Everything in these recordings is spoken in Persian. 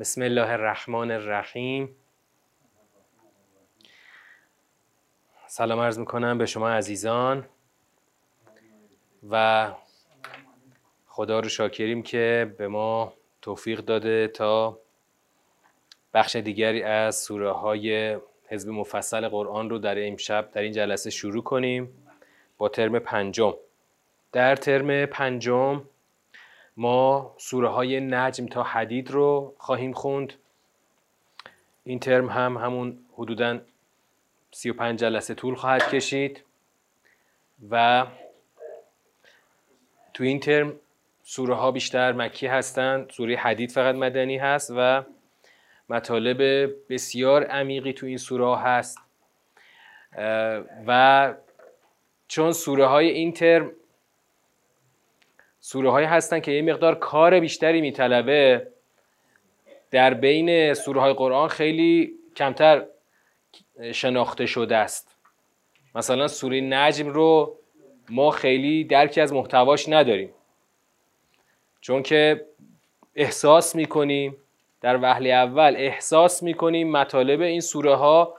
بسم الله الرحمن الرحیم. سلام عرض می‌کنم به شما عزیزان و خدا رو شاکریم که به ما توفیق داده تا بخش دیگری از سوره های حزب مفصل قرآن رو در امشب در این جلسه شروع کنیم با ترم پنجم. در ترم پنجم ما سوره های نجم تا حدید رو خواهیم خوند. این ترم هم همون حدودا 35 جلسه طول خواهد کشید و تو این ترم سوره ها بیشتر مکی هستند. سوره حدید فقط مدنی هست و مطالب بسیار عمیقی تو این سوره ها هست و چون سوره های این ترم سوره های هستن که یه مقدار کار بیشتری میطلبه. در بین سوره های قرآن خیلی کمتر شناخته شده است. مثلا سوره نجم رو ما خیلی درکی از محتواش نداریم. چون که احساس می‌کنیم در وهله اول احساس می‌کنیم مطالب این سوره ها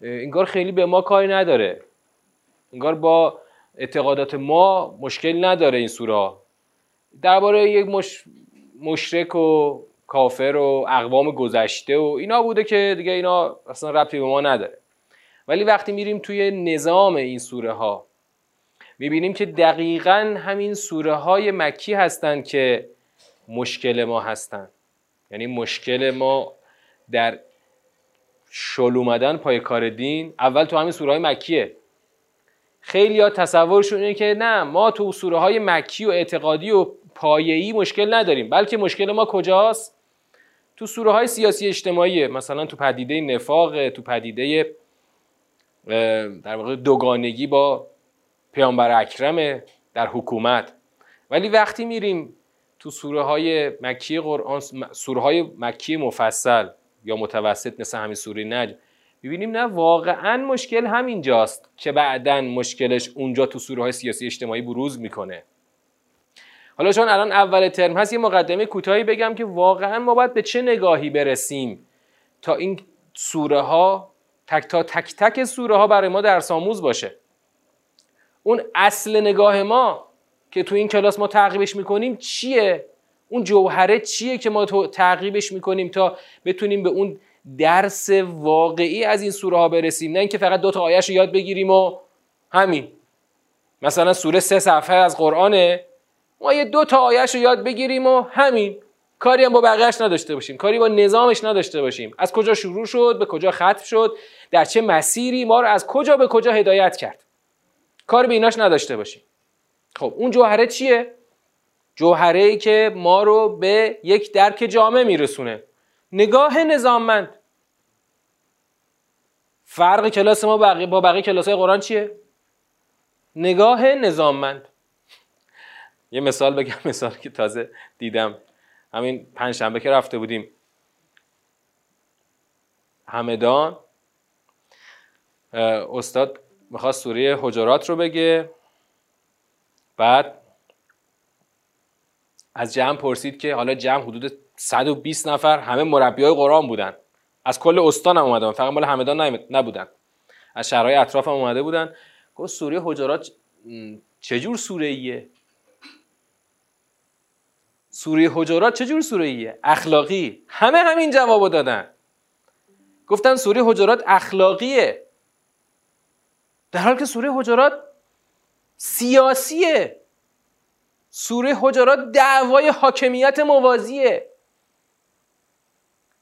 انگار خیلی به ما کاری نداره. انگار با اعتقادات ما مشکل نداره این سوره ها درباره یک مش... مشرک و کافر و اقوام گذشته و اینا بوده که دیگه اینا اصلا ربطی به ما نداره. ولی وقتی میریم توی نظام این سوره ها می‌بینیم که دقیقا همین سوره های مکی هستند که مشکل ما هستند یعنی مشکل ما در شل اومدن پای کار دین اول تو همین سوره های مکیه. خیلی ها تصورشون اینه که نه ما تو سوره های مکی و اعتقادی و پایه‌ای مشکل نداریم. بلکه مشکل ما کجاست؟ تو سوره های سیاسی اجتماعی مثلا تو پدیده نفاق تو پدیده در واقع دوگانگی با پیامبر اکرم در حکومت. ولی وقتی میریم تو سوره های مکی قرآن سوره های مکی مفصل یا متوسط مثل همین سوره نجم ببینیم نه واقعا مشکل همینجاست که بعدا مشکلش اونجا تو سوره های سیاسی اجتماعی بروز می‌کنه. حالا چون الان اول ترم هست یه مقدمه کوتاهی بگم که واقعا ما باید به چه نگاهی برسیم تا این سوره ها تک تا تک تک سوره ها برای ما در آموز باشه. اون اصل نگاه ما که تو این کلاس ما تعقیبش می‌کنیم چیه؟ اون جوهره چیه که ما تعقیبش می‌کنیم تا بتونیم به اون درس واقعی از این سوره ها برسیم؟ نه اینکه فقط دو تا آیش رو یاد بگیریم و همین. مثلا سوره سه صفحه از قرآنه. ما یه دو تا آیش رو یاد بگیریم و همین. کاری هم با بقیهش نداشته باشیم. کاری با نظامش نداشته باشیم. از کجا شروع شد؟ به کجا ختم شد؟ در چه مسیری؟ ما رو از کجا به کجا هدایت کرد؟ کاری به ایناش نداشته باشیم. خب اون جوهره چیه؟ جوهره ای که ما رو به یک درک جامع میرسونه. نگاه نظاممند. فرق کلاس ما با بقیه کلاس های قرآن چیه؟ نگاه نظاممند. یه مثال بگم مثال که تازه دیدم. همین پنج شنبه که رفته بودیم. همدان استاد می‌خواست سوره حجرات رو بگه. بعد از جمع پرسید که حالا جمع حدود 120 نفر همه مربی های قرآن بودن. از کل استان هم اومدن فقط مال همدان نبودن. از شهرهای اطراف هم اومده بودن. گفت سوره حجرات چجور سوره ایه سوره حجرات چجور سوره ایه اخلاقی. همه همین جوابو دادن. گفتن سوره حجرات اخلاقیه. در حال که سوره حجرات سیاسیه. سوره حجرات دعوای حاکمیت موازیه.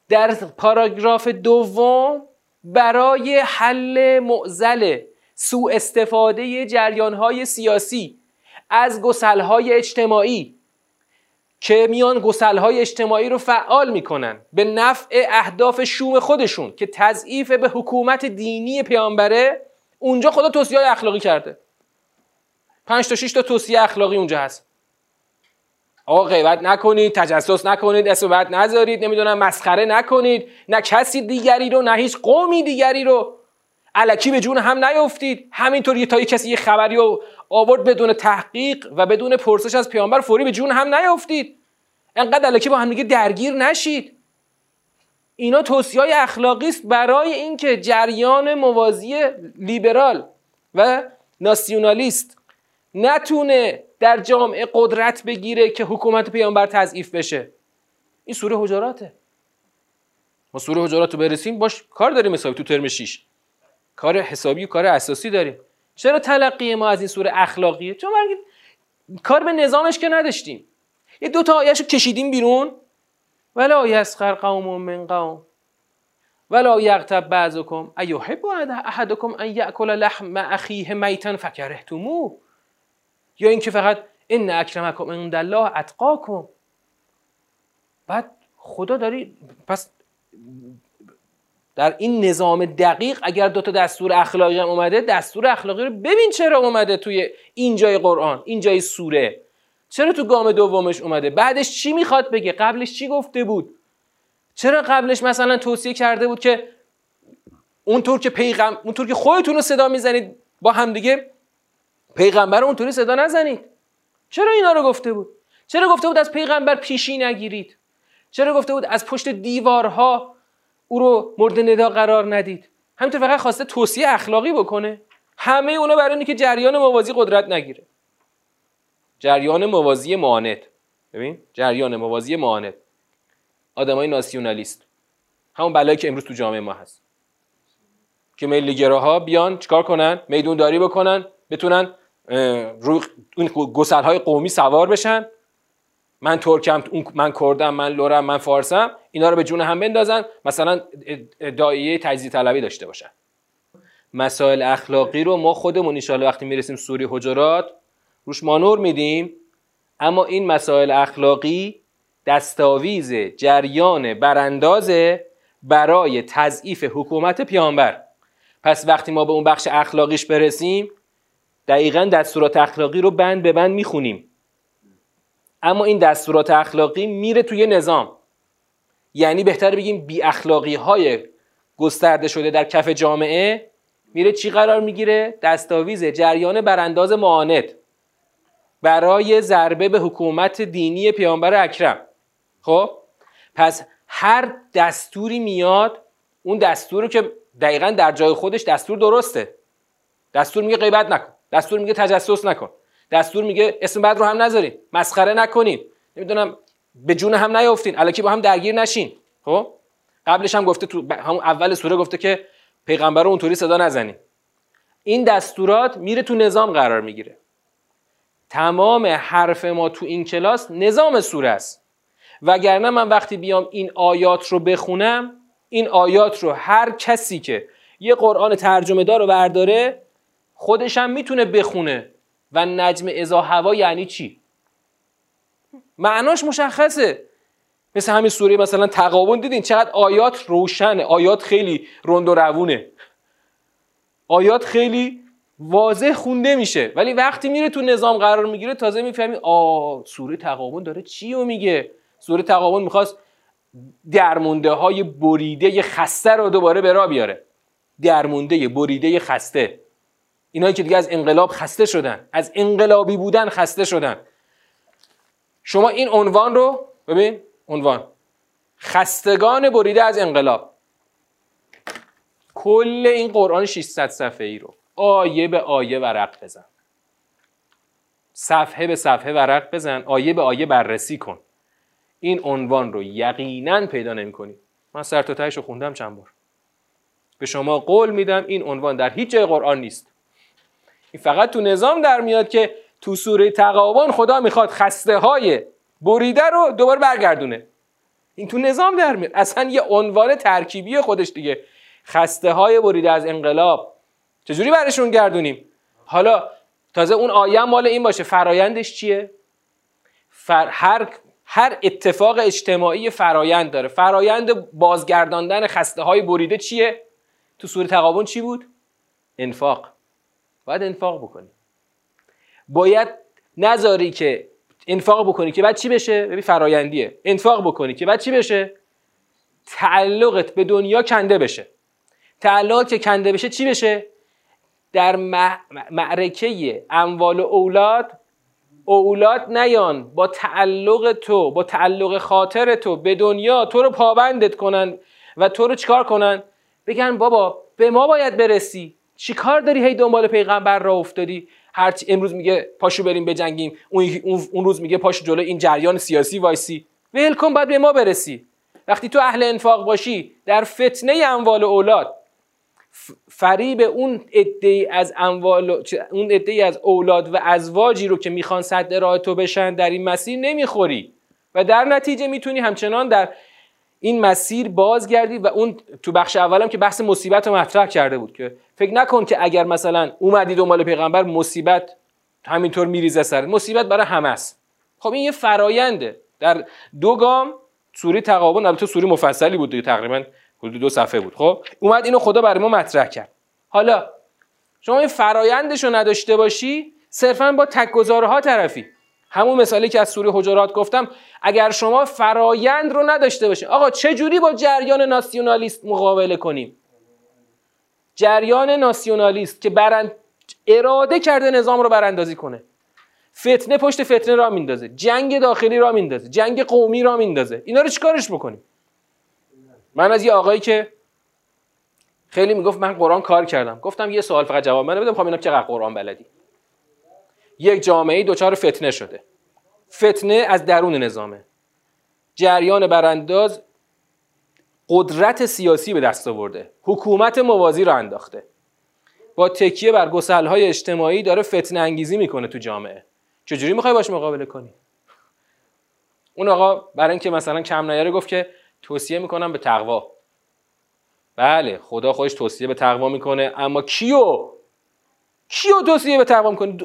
در پاراگراف دوم برای حل معزل سوء استفاده جریان های سیاسی از گسل های اجتماعی. که میان گسل های اجتماعی رو فعال می‌کنن به نفع اهداف شوم خودشون که تضعیف به حکومت دینی پیامبره اونجا خدا توصیه اخلاقی کرده. پنج تا شش تا توصیه اخلاقی اونجا هست. آقا غیبت نکنید تجسس نکنید اسم بد نذارید نمی‌دونم مسخره نکنید. نه کسی دیگری رو نه هیچ قومی دیگری رو علکی به جون هم نیفتید همینطور تا یه کسی یه خبری رو آورد بدون تحقیق و بدون پرسش از پیامبر فوری به جون هم نیفتید انقدر علکی با هم دیگه درگیر نشید. اینا توصیه های اخلاقی است برای اینکه جریان موازی لیبرال و ناسیونالیست نتونه در جامعه قدرت بگیره که حکومت پیامبر تضعیف بشه. این سوره حجراته. ما سوره حجرات رو برسیم باش کار داریم حسابی تو ترم 6 کار حسابی و کار اساسی داریم. چرا تلقی ما از این سوره اخلاقیه؟ چون کار به نظامش که نداشتیم. یه دو تا آیهشو کشیدیم بیرون. ولا یسخر قوم من قوم. ولا یغتب بعضکم. ایحب احدکم ان یاکل لحم اخیه میتا فکرهتموه. یا اینکه فقط ان اکرمکم عند الله اتقاکم. بعد خدا داری پس در این نظام دقیق اگر دو تا دستور اخلاقی هم اومده دستور اخلاقی رو ببین چرا اومده توی این جای قرآن این جای سوره. چرا تو گام دومش اومده؟ بعدش چی می‌خواد بگه؟ قبلش چی گفته بود؟ چرا قبلش مثلا توصیه کرده بود که اونطور که پیغم اونطور که خودتون رو صدا می‌زنید با همدیگه پیغمبر اونطوری صدا نزنید؟ چرا اینا رو گفته بود؟ چرا گفته بود از پیغمبر پیشی نگیرید؟ چرا گفته بود از پشت دیوارها او رو مورد ندا قرار ندید. همینطور فقط خواسته توصیه اخلاقی بکنه. همه اونا برای اینکه جریان موازی قدرت نگیره. جریان موازی معاند. ببین؟ جریان موازی معاند. آدمای ناسیونالیست. همون بلایی که امروز تو جامعه ما هست. که ملیگراها بیان چیکار کنن؟ میدون داری بکنن؟ بتونن روی اون گسل های قومی سوار بشن؟ من ترکم من کردم من لورم من فارسم اینا رو به جون هم بندازن مثلا ادعای تجزیه طلبی داشته باشن. مسائل اخلاقی رو ما خودمون ان وقتی می‌رسیم سوری حجرات روش مانور میدیم. اما این مسائل اخلاقی دستاویز جریان براندازه برای تضعیف حکومت پیامبر. پس وقتی ما به اون بخش اخلاقیش برسیم دقیقا دستورات اخلاقی رو بند به بند می‌خونیم. اما این دستورات اخلاقی میره توی نظام. یعنی بهتر بگیم بی اخلاقی های گسترده شده در کف جامعه میره چی قرار می‌گیره؟ دستاویز جریان برانداز معاند برای ضربه به حکومت دینی پیامبر اکرم. خب؟ پس هر دستوری میاد اون دستور که دقیقا در جای خودش دستور درسته. دستور میگه غیبت نکن. دستور میگه تجسس نکن. دستور میگه اسم بد رو هم نذارین. مسخره نکنین. نمی‌دونم به جون هم نیافتین. الکی با هم درگیر نشین. خب؟ قبلش هم گفته تو همون اول سوره گفته که پیغمبر رو اونطوری صدا نزنین. این دستورات میره تو نظام قرار می‌گیره. تمام حرف ما تو این کلاس نظام سوره است. وگرنه من وقتی بیام این آیات رو بخونم این آیات رو هر کسی که یه قرآن ترجمه دار رو برداره خودش هم می‌تونه بخونه. و نجم ازا هوا یعنی چی؟ معناش مشخصه. مثل همین سوره مثلا تقابون دیدین چقدر آیات روشنه. آیات خیلی رند و روونه. آیات خیلی واضح خونده میشه. ولی وقتی میره تو نظام قرار می‌گیره تازه می‌فهمی آ سوره تقابون داره چی رو میگه؟ سوره تقابون می‌خواست درمونده های بریده خسته رو دوباره به بیاره. درمونده بریده خسته. اینایی که دیگه از انقلاب خسته شدن از انقلابی بودن خسته شدن. شما این عنوان رو ببین عنوان. خستگان بریده از انقلاب. کل این قرآن 600 صفحه ای رو آیه به آیه ورق بزن. صفحه به صفحه ورق بزن آیه به آیه بررسی کن. این عنوان رو یقینا پیدا نمی کنی من سر تا رو خوندم چند بار. به شما قول میدم این عنوان در هیچ جای قرآن نیست. این فقط تو نظام در میاد که تو سوره تقابان خدا می‌خواد خسته های بریده رو دوباره برگردونه. این تو نظام در میاد. اصلا یه عنوان ترکیبی خودش دیگه. خسته های بریده از انقلاب. چجوری برشون گردونیم؟ حالا تازه اون آیه مال این باشه. فرایندش چیه؟ فر... هر هر اتفاق اجتماعی فرایند داره. فرایند بازگرداندن خسته های بریده چیه؟ تو سوره تقابون چی بود؟ انفاق. باید انفاق بکنی. باید نذاری که انفاق بکنی که بعد چی بشه؟ ببین فرایندیه. انفاق بکنی که بعد چی بشه؟ تعلقت به دنیا کنده بشه. تعلقت که کنده بشه چی بشه؟ در معرکه اموال و اولاد اولاد نیان. با تعلق تو با تعلق خاطر تو به دنیا تو رو پابندت کنن و تو رو چیکار کنن؟ بگن بابا به ما باید برسی. چیکار داری هی دنبال پیغمبر را افتادی؟ هر امروز میگه پاشو بریم بجنگیم. اون اون روز میگه پاشو جلو این جریان سیاسی وایسی. ول کن باید به ما برسی. وقتی تو اهل انفاق باشی در فتنه اموال اولاد فریب اون عده از اموال اون عده از اولاد و ازواجی رو که می‌خوان صد راه تو بشن در این مسیر نمی‌خوری. و در نتیجه می‌تونی همچنان در این مسیر بازگردی و اون تو بخش اولم که بحث مصیبت رو مطرح کرده بود که فکر نکن که اگر مثلا اومدی دنبال پیغمبر مصیبت همینطور میریزه سر مصیبت برای همه است. خب این یه فراینده در دو گام سوری تقابل البته سوری مفصلی بود دیگه تقریبا حدود دو صفحه بود. خب اومد اینو خدا برای ما مطرح کرد. حالا شما این فرایندش رو نداشته باشی صرفا با تکگذارها طرفی. همون مثالی که از سوره حجرات گفتم اگر شما فرایند رو نداشته باشید آقا چه جوری با جریان ناسیونالیست مقابله کنیم؟ جریان ناسیونالیست که برند اراده کرده نظام رو براندازی کنه. فتنه پشت فتنه را میندازه. جنگ داخلی را میندازه. جنگ قومی را میندازه. اینا رو چیکارش بکنیم؟ من از یه آقایی که خیلی می‌گفت من قرآن کار کردم. گفتم یه سوال فقط جواب من بدم خب اینا چقدر قرآن بلدی. یک جامعه دچار فتنه شده. فتنه از درون نظامه. جریان برانداز قدرت سیاسی به دست آورده. حکومت موازی را انداخته. با تکیه بر های اجتماعی داره فتنه انگیزی می‌کنه تو جامعه. چجوری می‌خوای باش مقابله کنی؟ اون آقا برای اینکه مثلا کم نیاره گفت که توصیه می‌کنم به تقوا. بله خدا خودش توصیه به تقوا می‌کنه اما کیو؟ کیو توصیه به تقوا می‌کنه؟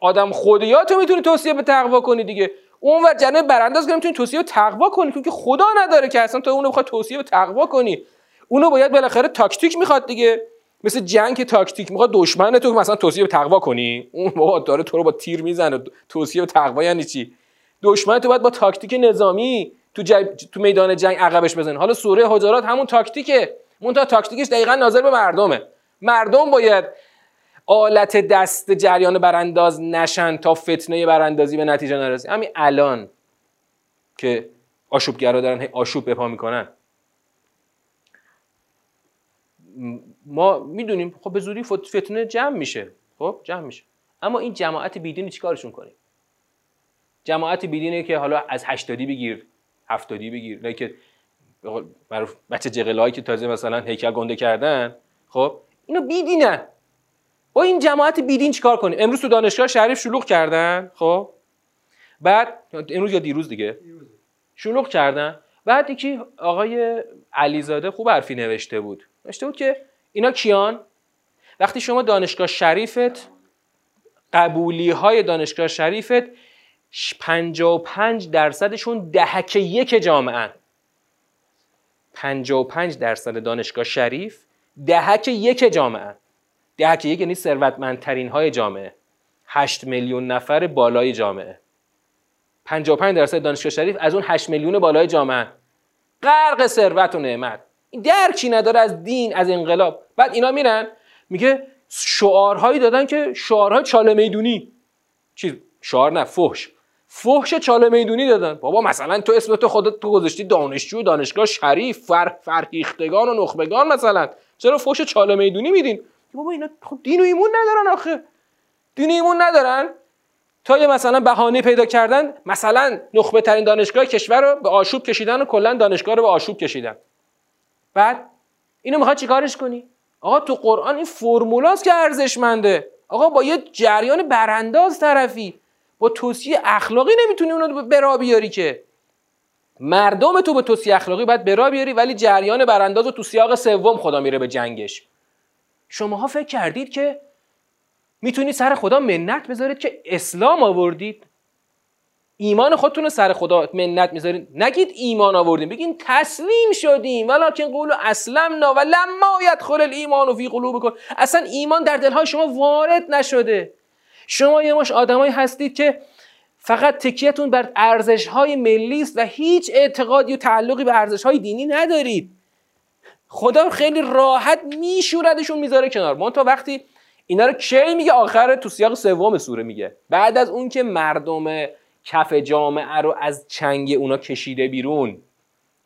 آدم خودیاتو می‌تونی توصیه به تقوا کنی دیگه. اون ور جنبه برانداز که می‌تونی توصیه به تقوا کنی که خدا نداره که اصلا تو اونو بخواد توصیه به تقوا کنی. اونو باید بالاخره تاکتیک می‌خواد دیگه. مثل جنگ تاکتیک می‌خواد دشمن تو مثلا توصیه به تقوا کنی. اون بابا داره تو رو با تیر می‌زنه. توصیه به تقوا یعنی چی؟ دشمن تو باید با تاکتیک نظامی تو, تو میدان جنگ عقبش بزنه حالا سوره حجرات همون تاکتیکه. تا تاکتیکش دقیقا ناظر به مردمه. مردم باید آلت دست جریان برانداز نشن تا فتنه براندازی به نتیجه نرسه همین الان که آشوبگرا دارن آشوب بپا می‌کنن. ما می‌دونیم خب به زودی فتنه جمع میشه. خب جمع میشه. اما این جماعت بیدینی چیکارشون کنیم جماعت بیدینی که حالا از هشتادی بگیر هفتادی بگیر. نه که برای بچه جغلایی که تازه مثلا هیکل گنده کردن. خب اینو بیدینن. با این جماعت بیدین چیکار کنیم امروز تو دانشگاه شریف شلوغ کردن خب؟ بعد امروز یا دیروز دیگه؟ شلوغ کردن. بعد یکی آقای علیزاده خوب حرفی نوشته بود. نوشته بود که اینا کیان؟ وقتی شما دانشگاه شریفت قبولی های دانشگاه شریفت 55 درصدشون دهک یک جامعه 55 درصد دانشگاه شریف دهک یک جامعه یک یعنی ثروتمندترین های جامعه. 8 میلیون نفر بالای جامعه. 55 درصد دانشگاه شریف از اون 8 میلیون بالای جامعه. غرق ثروت و نعمت. این درکی نداره از دین از انقلاب. بعد اینا میرن میگه شعارهایی دادن که شعارهای چاله می‌دونی. چیز شعار نه فحش. فحش چاله می‌دونی دادن. بابا مثلا تو اسم تو خودت تو گذاشتی دانشجو دانشگاه شریف فر فرهیختگان و نخبگان مثلا. چرا فحش چاله می‌دونی میدین؟ بابا اینا خب دین و ایمون ندارن آخه. دین و ایمون ندارن. تا یه مثلا بهانه پیدا کردن مثلا نخبه ترین دانشگاه کشور رو به آشوب کشیدن و کلا دانشگاه رو به آشوب کشیدن. بعد اینو می‌خواد چیکارش کنی؟ آقا تو قرآن این فرمولاست که ارزشمنده. آقا با یه جریان برانداز طرفی با توصیه اخلاقی نمی‌تونی اونو برا بیاری که. مردم تو به توصیه اخلاقی باید برا بیاری ولی جریان برانداز تو سیاق سوم خدا میره به جنگش. شماها فکر کردید که می‌تونید سر خدا منت بذارید که اسلام آوردید. ایمان خودتون رو سر خدا منت می‌ذارید. نگید ایمان آوردیم بگین تسلیم شدیم. ولکن قولو اسلمنا و لما یدخل الایمان فی قلوبکم. اصلا ایمان در دلهای شما وارد نشده. شما یه مش آدمایی هستید که فقط تکیتون بر ارزش های ملی است و هیچ اعتقادی و تعلقی به ارزش های دینی ندارید. خدا خیلی راحت میشوردشون می‌ذاره کنار. من تا وقتی اینا رو کی میگه آخر تو سیاق سوم سوره میگه. بعد از اون که مردم کف جامعه رو از چنگ اونا کشیده بیرون.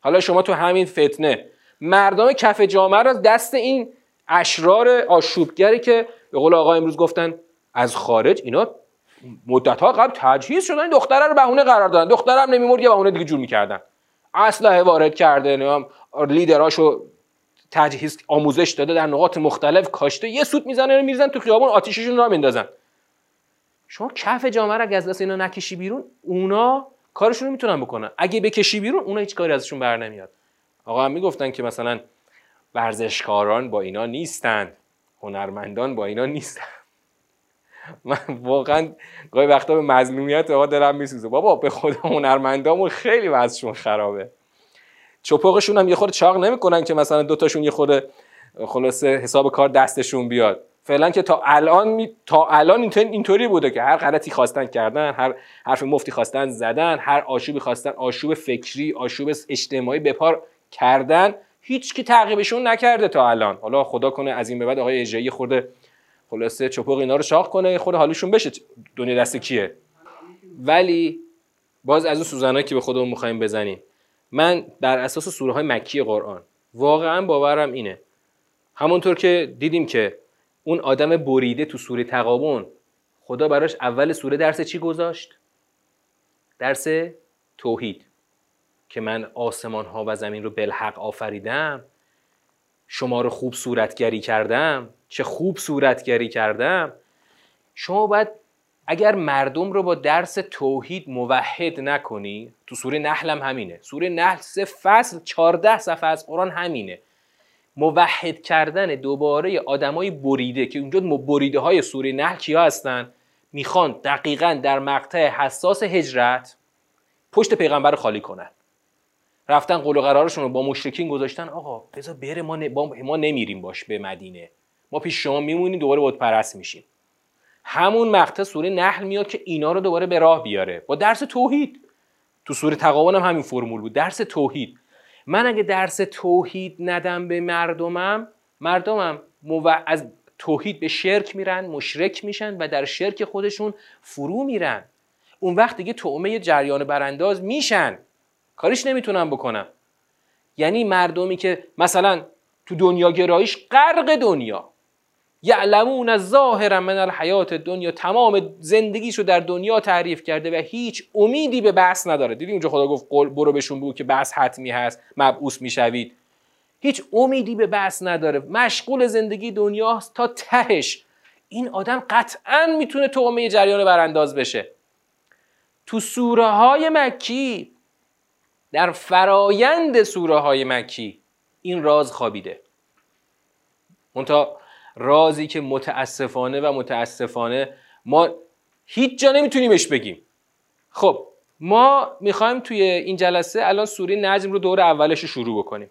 حالا شما تو همین فتنه مردم کف جامعه را دست این اشرار آشوبگری که به قول آقا امروز گفتن از خارج اینا مدت ها قبل تجهیز شدن. دختره رو بهونه قرار دادن. دخترم نمیمرد یه بهونه دیگه جور می‌کردن. اسلحه وارد کرده نمی‌دونم لیدراشو تجهیز آموزش داده در نقاط مختلف کاشته یه سوت می‌زنه میریزن تو خیابون آتیششون را میندازن. شما کف جامعه رو از دست اینا نکشی بیرون اونا کارشون رو می‌تونن بکنن. اگه بکشی بیرون اونا هیچ کاری ازشون بر نمیاد. آقا هم می‌گفتن که مثلا ورزشکاران با اینا نیستند هنرمندان با اینا نیستن. من واقعا گاهی وقتا به مظلومیت آقا دلم میسوزه. بابا به خدا هنرمندامون خیلی وضعشون خرابه. چپاقشون هم یه خورده چاق نمی‌کنن که مثلا دوتاشون یه خورده خلاصه حساب کار دستشون بیاد. فعلا که تا الان می... تا الان اینطوری بوده که هر غلطی خواستن کردن هر حرف مفتی خواستن زدن هر آشوبی خواستن آشوب فکری آشوب اجتماعی بپار کردن هیچ کی تعقیبشون نکرده تا الان. حالا خدا کنه از این به بعد آقای اجرایی خورده خلاصه چپق اینا رو شاق کنه خود حالشون بشه دنیا دست کیه. ولی باز از اون سوزنایی که به خودمون می‌خوایم بزنیم من بر اساس سوره های مکی قرآن. واقعا باورم اینه. همونطور که دیدیم که اون آدم بریده تو سوره تقابون خدا براش اول سوره درس چی گذاشت؟ درس توحید. که من آسمان ها و زمین رو بالحق آفریدم شما رو خوب صورتگری کردم. چه خوب صورتگری کردم. شما باید اگر مردم رو با درس توحید موحد نکنی تو سوره نحل هم همینه. سوره نحل سه فصل چارده صفحه از قرآن همینه. موحد کردن دوباره آدمای بریده که اونجا بریده های سوره نحل کیا هستن؟ می‌خوان دقیقا در مقطع حساس هجرت پشت پیغمبر خالی کنن. رفتن قول و قرارشون رو با مشرکین گذاشتن. آقا بذار بره ما, ما نمیریم باش به مدینه. ما پیش شما میمونیم دوباره بود پرست میشیم. همون مقطع سوره نحل میاد که اینا رو دوباره به راه بیاره. با درس توحید. تو سوره تقابل هم همین فرمول بود. درس توحید. من اگه درس توحید ندم به مردمم مردمم از توحید به شرک میرن مشرک میشن و در شرک خودشون فرو میرن. اون وقت دیگه تعمه جریان برانداز میشن. کاریش نمی‌تونم بکنم. یعنی مردمی که مثلا تو دنیا گرایش غرق دنیا. یعلمون ظاهر من الحیات دنیا. تمام زندگیشو در دنیا تعریف کرده و هیچ امیدی به بحث نداره. دیدی اونجا خدا گفت برو بهشون بگو که بحث حتمی هست مبعوث می‌شوید. هیچ امیدی به بحث نداره. مشغول زندگی دنیاست تا تهش. این آدم قطعا می‌تونه تومه جریان برانداز بشه. تو سوره های مکی در فرایند سوره های مکی این راز خوابیده. منتها رازی که متاسفانه و متاسفانه ما هیچ جا نمیتونیمش بگیم. خب ما می‌خوایم توی این جلسه الان سوره نجم رو دور اولش رو شروع بکنیم.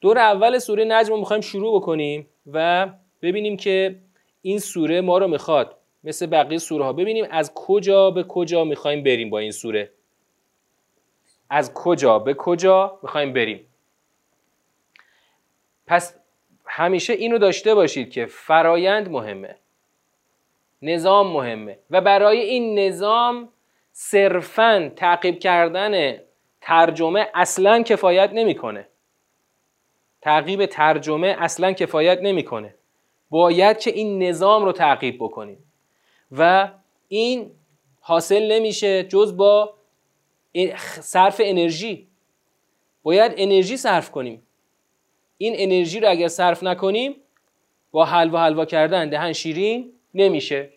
دور اول سوره نجم رو می‌خوایم شروع بکنیم و ببینیم که این سوره ما رو می‌خواد مثل بقیه سوره ها. ببینیم از کجا به کجا می‌خوایم بریم با این سوره. از کجا به کجا می‌خوایم بریم. پس همیشه اینو داشته باشید که فرایند مهمه. نظام مهمه. و برای این نظام صرفا تعقیب کردن ترجمه اصلا کفایت نمی‌کنه. تعقیب ترجمه اصلا کفایت نمی‌کنه. باید که این نظام رو تعقیب بکنیم. و این حاصل نمیشه جز با صرف انرژی. باید انرژی صرف کنیم. این انرژی رو اگر صرف نکنیم با حلوا حلوا کردن دهن شیرین نمیشه.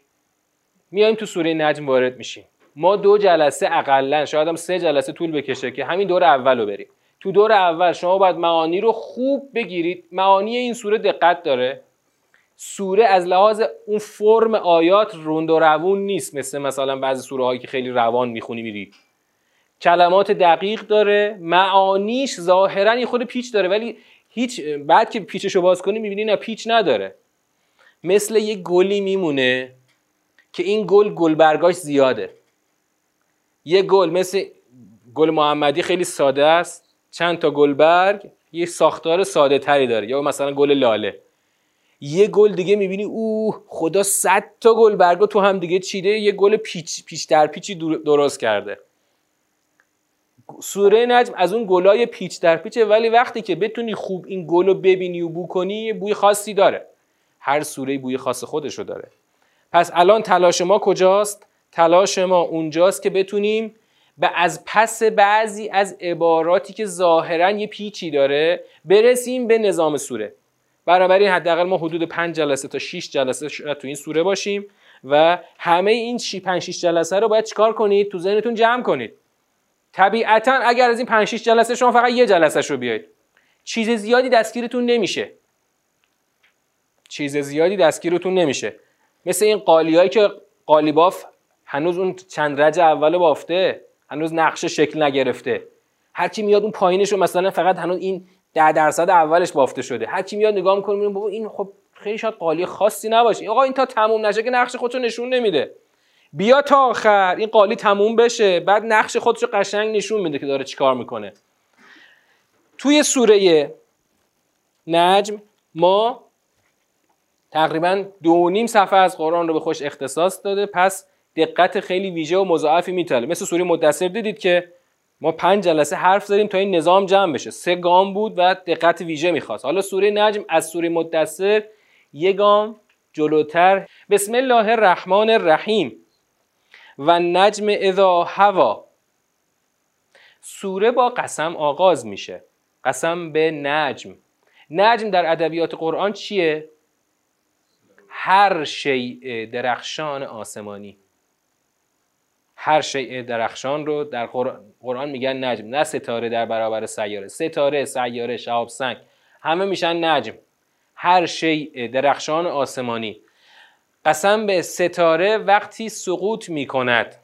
میایم تو سوره نجم وارد میشیم. ما دو جلسه اقلا شاید هم سه جلسه طول بکشه که همین دور اول رو بریم. تو دور اول شما باید معانی رو خوب بگیرید. معانی این سوره دقت داره. سوره از لحاظ اون فرم آیات روند و روون نیست. مثل مثلا بعضی سوره هایی که خیلی روان می‌خونی میری. کلمات دقیق داره. معانیش ظاهرا خود پیچ داره. ولی هیچ بعد که پیچشو باز کنی می‌بینی نه پیچ نداره. مثل یه گلی میمونه که این گل گلبرگاش زیاده. یه گل مثل گل محمدی خیلی ساده است چند تا گلبرگ یه ساختار ساده تری داره. یا مثلا گل لاله. یه گل دیگه می‌بینی اوه خدا صد تا گل تو هم دیگه چیده. یه گل پیچ پیچ در پیچی درست کرده. سوره نجم از اون گلای پیچ در پیچه ولی وقتی که بتونی خوب این گل رو ببینی و بو کنی بوی خاصی داره. هر سوره بوی خاص خودشو داره. پس الان تلاش ما کجاست؟ تلاش ما اونجاست که بتونیم به از پس بعضی از عباراتی که ظاهرا یه پیچی داره برسیم به نظام سوره. بنابراین حداقل ما حدود 5 جلسه تا 6 جلسه تو این سوره باشیم و همه این 5 6 جلسه رو باید چیکار کنید؟ تو ذهنتون جمع کنید. طبیعتا اگر از این 5 6 جلسه شما فقط یه جلسه رو بیاید. چیز زیادی دستگیرتون نمیشه. چیز زیادی دستگیرتون نمیشه. مثل این قالیایی که قالیباف هنوز اون چند رج اول بافته هنوز نقشه شکل نگرفته. هر کی میاد اون پایینش رو مثلا فقط هنوز این ده درصد اولش بافته شده. هر کی میاد نگاه می‌کنه بابا این خب خیلی شاید قالی خاصی نباشه. آقا این تا تموم نشه که نقش خودشو نشون نمیده. بیا تا آخر این قالی تموم بشه. بعد نقش خودشو قشنگ نشون میده که داره چیکار می‌کنه. توی سوره نجم ما تقریبا دو نیم صفحه از قرآن رو به خوش اختصاص داده. پس دقت خیلی ویژه و مضاعفی میطلبه مثل سوره مدثر دیدید که ما پنج جلسه حرف زدیم تا این نظام جمع بشه. سه گام بود و دقت ویژه می‌خواست. حالا سوره نجم از سوره مدثر یه گام جلوتر. بسم الله الرحمن الرحیم. و نجم اذا هوا. سوره با قسم آغاز میشه. قسم به نجم. نجم در ادبیات قرآن چیه؟ هر شیء درخشان آسمانی. هر شیء درخشان رو در قرآن میگن نجم. نه ستاره در برابر سیاره. ستاره سیاره شهاب سنگ. همه میشن نجم. هر شیء درخشان آسمانی. قسم به ستاره وقتی سقوط می‌کند.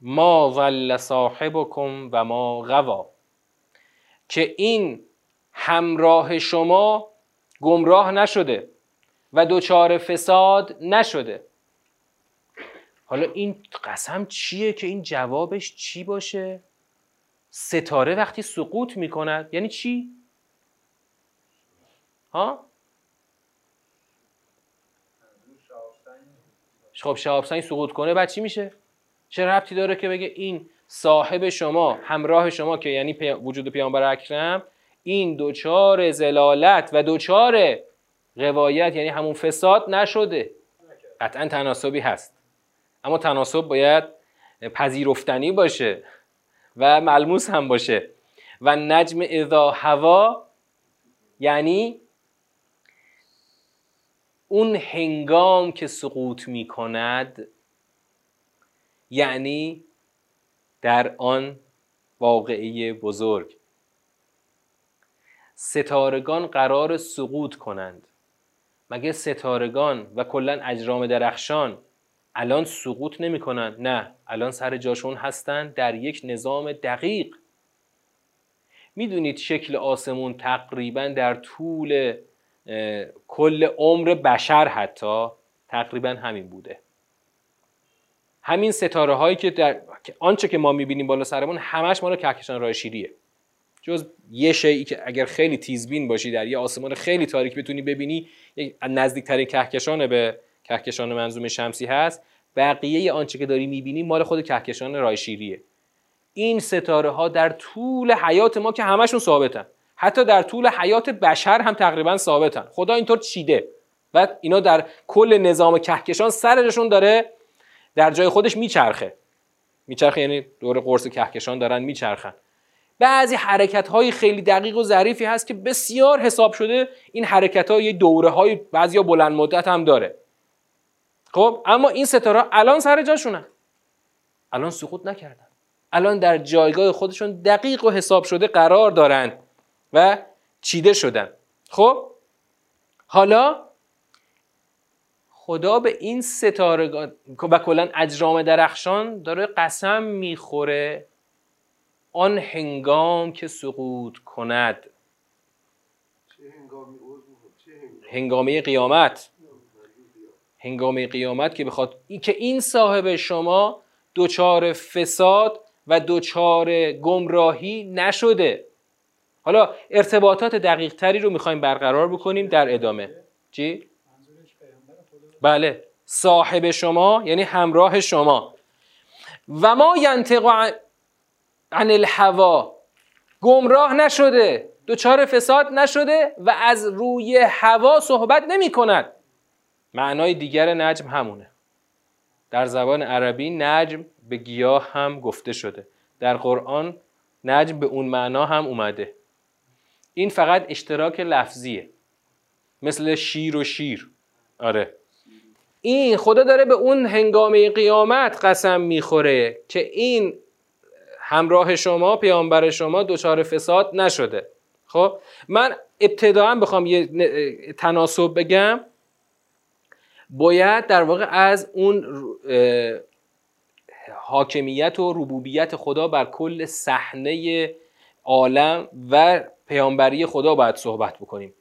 ما ظل صاحبکم و ما غوا. که این همراه شما گمراه نشده و دچار فساد نشده. حالا این قسم چیه که این جوابش چی باشه؟ ستاره وقتی سقوط می‌کند یعنی چی؟ ها؟ خب شهاب سقوط کنه بعد چی میشه؟ چه ربطی داره که بگه این صاحب شما همراه شما که یعنی وجود پیامبر اکرم این دوچار زلالت و دوچار روایت یعنی همون فساد نشده. قطعا تناسبی هست. اما تناسب باید پذیرفتنی باشه و ملموس هم باشه. و نجم اذا هوا یعنی اون هنگام که سقوط می کند یعنی در آن واقعی بزرگ. ستارگان قرار سقوط کنند. مگه ستارگان و کلا اجرام درخشان الان سقوط نمی کنند نه الان سر جاشون هستند در یک نظام دقیق. می‌دونید شکل آسمون تقریبا در طول کل عمر بشر حتی تقریبا همین بوده. همین ستاره هایی که در آنچه که ما می‌بینیم بالا سرمون همش مال کهکشان راه شیریه. جز یه شیعی که اگر خیلی تیزبین باشی در یه آسمان خیلی تاریک بتونی ببینی نزدیکترین کهکشان به کهکشان منظوم شمسی هست. بقیه آنچه که داری می‌بینی مال خود کهکشان راه شیریه. این ستاره ها در طول حیات ما که همشون ثابتن. حتی در طول حیات بشر هم تقریبا ثابتن. خدا اینطور چیده. و اینا در کل نظام کهکشان سرشون داره در جای خودش میچرخه. میچرخه یعنی دور قرص کهکشان دارن میچرخن. بعضی حرکت های خیلی دقیق و ظریفی هست که بسیار حساب شده این حرکت های یه دوره های بعضی بلند مدت هم داره. خب اما این ستاره الان سر جاشونن. الان سقوط نکردن. الان در جایگاه خودشون دقیق و حساب شده قرار دارند و چیده شدن. خب؟ حالا خدا به این ستاره و کلا اجرام درخشان داره قسم می‌خوره آن هنگام که سقوط کند. هنگامه قیامت. هنگامه قیامت که بخواد که این صاحب شما دوچار فساد و دوچار گمراهی نشده. حالا ارتباطات دقیق تری رو می‌خوایم برقرار بکنیم در ادامه. چی؟ بله. صاحب شما یعنی همراه شما. و ما ینطق عن الهوا. گمراه نشده دچار فساد نشده و از روی هوا صحبت نمی کند معنای دیگر نجم همونه. در زبان عربی نجم به گیاه هم گفته شده. در قرآن نجم به اون معنا هم اومده. این فقط اشتراک لفظیه. مثل شیر و شیر. آره. این خدا داره به اون هنگامه قیامت قسم می‌خوره که این همراه شما پیامبر شما دچار فساد نشده. خب؟ من ابتداعا بخوام یه تناسب بگم. باید در واقع از اون حاکمیت و ربوبیت خدا بر کل صحنه عالم و پیامبری خدا باید صحبت بکنیم.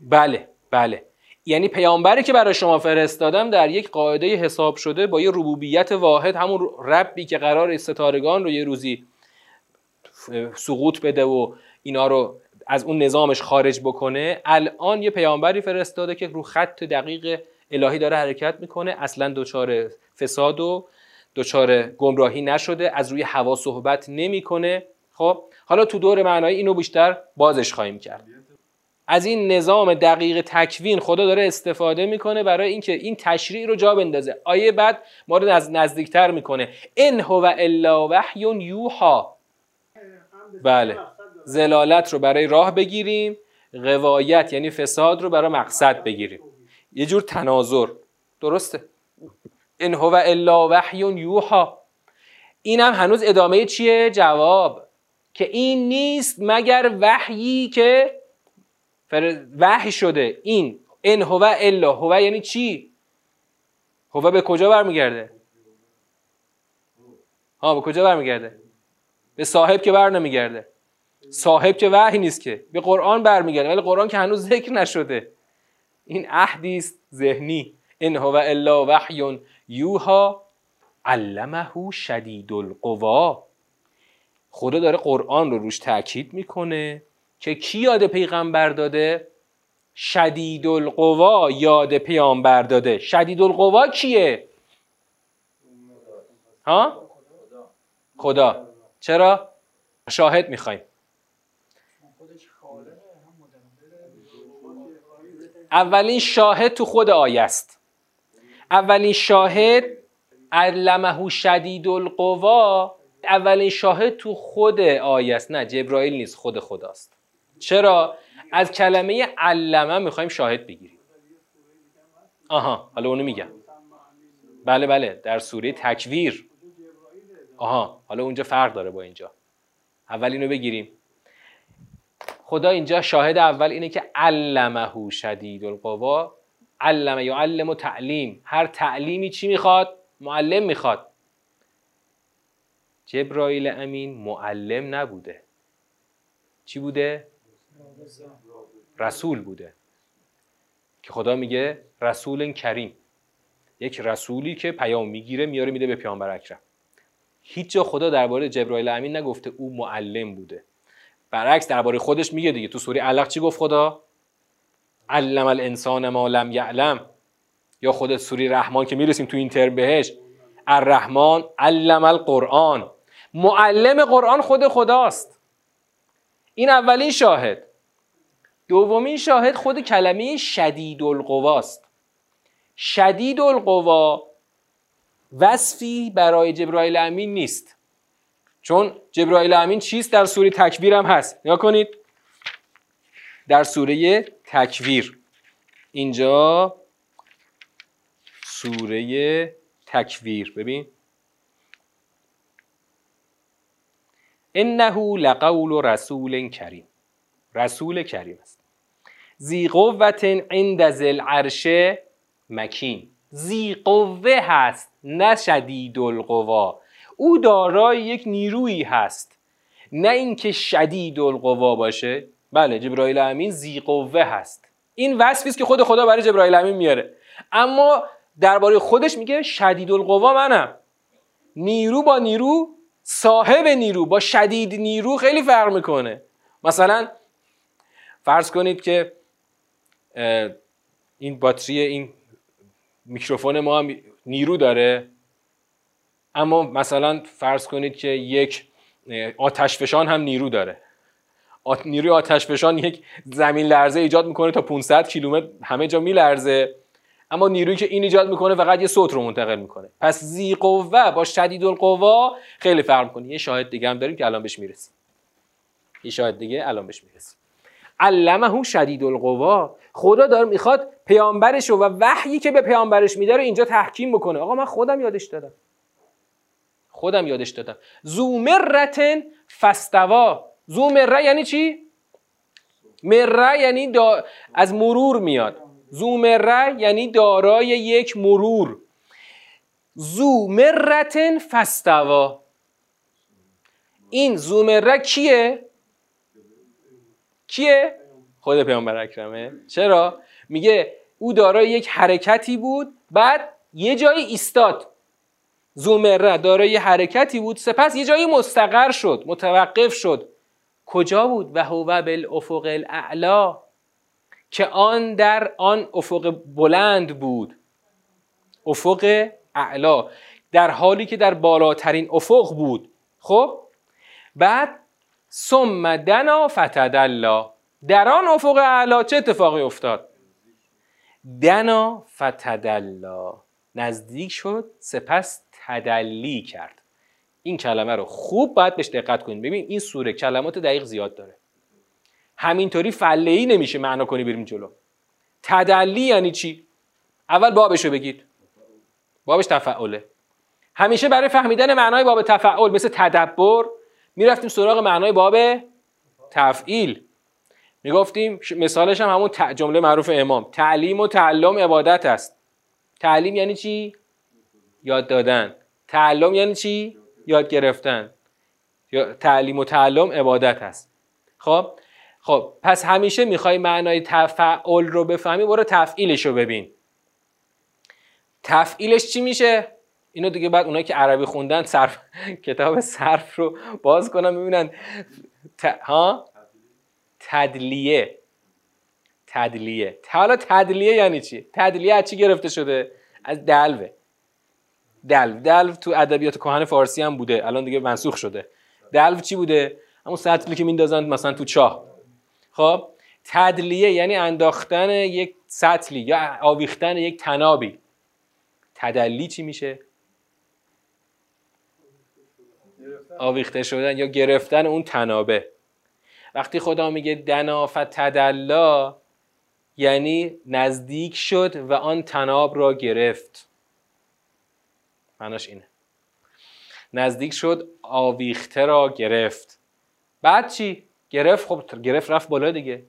بله بله. یعنی پیامبری که برای شما فرستادم در یک قاعده حساب شده با یه ربوبیت واحد همون ربی که قرار ستارگان رو یه روزی سقوط بده و اینا رو از اون نظامش خارج بکنه الان یه پیامبری فرستاده که رو خط دقیق الهی داره حرکت می‌کنه. اصلا دچار فساد و دچار گمراهی نشده از روی هوا صحبت نمی‌کنه. خب حالا تو دور معنایی اینو بیشتر بازش خواهیم کرد. از این نظام دقیق تکوین خدا داره استفاده می‌کنه برای اینکه این تشریع رو جا بندازه. آیه بعد ما رو از نزدیکتر می‌کنه. ان هو الا وحی یوحا. بله. زلالت رو برای راه بگیریم. قوایت یعنی فساد رو برای مقصد بگیریم. یه جور تناظر. درسته؟ ان هو الا وحی یوحا. اینم هنوز ادامه چیه؟ جواب. که این نیست مگر وحیی که وحی شده. این ان هو الا هو یعنی چی؟ هو به کجا برمیگرده؟ ها به کجا برمیگرده؟ به صاحب که بر نمیگرده. صاحب که وحی نیست که. به قرآن برمیگرده. ولی قرآن که هنوز ذکر نشده. این عهدی است ذهنی. ان هو الا وحی یوها علمه شدید القوا خدا داره قرآن رو روش تاکید می‌کنه که کی یاد پیغمبر داده؟ شدید القوا یاد پیامبر داده. شدید القوا کیه؟ ها؟ خدا. چرا؟ شاهد می‌خوایم. اولین شاهد تو خود آیه است. اولین شاهد علمه شدید القوا اولین شاهد تو خود آیه است. نه جبرائیل نیست خود خداست. چرا؟ از کلمه علمه می‌خوایم شاهد بگیریم. آها حالا اونو میگم. بله بله در سوره تکویر. آها حالا اونجا فرق داره با اینجا. اول اینو بگیریم. خدا اینجا شاهد اول اینه که علمه شدید القوا علمه یا علم و تعلیم. هر تعلیمی چی می‌خواد؟ معلم می‌خواد. جبرائیل امین معلم نبوده. چی بوده؟ رسول بوده. که خدا میگه رسول کریم. یک رسولی که پیام می‌گیره میاره میده به پیامبر اکرم. هیچ جا خدا درباره جبرائیل امین نگفته او معلم بوده. برعکس درباره خودش میگه دیگه. تو سوره علق چی گفت خدا؟ علم الانسان ما لم یعلم. یا خود سوره رحمان که می‌رسیم تو این ترم بهش. الرحمن علم القرآن. معلم قرآن خود خداست. این اولین شاهد. دومین شاهد خود کلمه شدید القواست شدید القوا وصفی برای جبرائیل امین نیست. چون جبرائیل امین چیست در سوره تکویر هم هست. نگاه کنید. در سوره تکویر اینجا سوره تکویر ببین. انه لقول رسول کریم. رسول کریم است. زی قوت عند ذل عرش مکین. زی قوه هست نه شدید القوا. او دارای یک نیرویی هست. نه اینکه شدید القوا باشه. بله جبرائیل امین زی قوه هست. این وصفی است که خود خدا برای جبرائیل امین میاره. اما درباره خودش میگه شدید القوا منم. نیرو با نیرو صاحب نیرو با شدید نیرو خیلی فرق می‌کنه. مثلا فرض کنید که این باتری این میکروفون ما هم نیرو داره. اما مثلا فرض کنید که یک آتشفشان هم نیرو داره. نیروی آتشفشان یک زمین لرزه ایجاد می‌کنه تا 500 کیلومتر همه جا میلرزه. اما نیرویی که این ایجاد می‌کنه فقط یه صوت رو منتقل می‌کنه. پس زی قوه با شدید القوا خیلی فرق می‌کنه. یه شاهد دیگه هم داریم که الان بهش می‌رسیم. یه شاهد دیگه الان بهش می‌رسیم. علمه شدید القوا خدا داره می‌خواد پیامبرش و وحیی که به پیامبرش میده رو اینجا تحکیم بکنه. آقا من خودم یادش دادم. خودم یادش دادم. زومرتن فستوا زومره یعنی چی؟ مره یعنی از مرور میاد. زومره یعنی دارای یک مرور. زومرتن فستوا این زومره کیه? کیه? خود پیامبر اکرمه. چرا؟ میگه او دارای یک حرکتی بود بعد یه جایی ایستاد. زومره دارای حرکتی بود سپس یه جایی مستقر شد متوقف شد. کجا بود؟ و هو بالافق الاعلا. که آن در آن افق بلند بود. افق اعلا. در حالی که در بالاترین افق بود. خب؟ بعد ثم دنا فتدلا. در آن افق اعلا چه اتفاقی افتاد؟ دنا فتدلا. نزدیک شد سپس تدلی کرد. این کلمه رو خوب باید بهش دقت کنید. ببین این سوره کلمات دقیق زیاد داره. همینطوری فله ای نمیشه معنا کنی بریم جلو. تدلی یعنی چی؟ اول بابش رو بگید. بابش تفعله. همیشه برای فهمیدن معنای باب تفعل مثل تدبر می‌رفتیم سراغ معنای باب تفعیل. می‌گفتیم مثالش هم همون جمله معروف امام. تعلیم و تعلم عبادت است. تعلیم یعنی چی؟ یاد دادن. تعلم یعنی چی؟ یاد گرفتن. تعلیم و تعلم عبادت است. خب؟ خب پس همیشه می‌خوای معنای تفعل رو بفهمی برو تفعیلش رو ببین. تفعیلش چی میشه؟ اینو دیگه بعد اونایی که عربی خوندن صرف کتاب صرف رو باز کنن ببینن ها؟ تدلیه. تدلیه. حالا تدلیه یعنی چی؟ تدلیه از چی گرفته شده؟ از دلوه. دلو. دلو تو ادبیات کهن فارسی هم بوده. الان دیگه منسوخ شده. دلو چی بوده؟ همون سطلی که میندازن مثلا تو چاه. خب تدلیه یعنی انداختن یک سطلی یا آویختن یک تنابی. تدلی چی میشه؟ آویخته شدن یا گرفتن اون تنابه. وقتی خدا میگه دنا فتدلا یعنی نزدیک شد و آن تناب را گرفت. معناش اینه. نزدیک شد آویخته را گرفت. بعد چی؟ گرفت خب گرفت رفت بالا دیگه.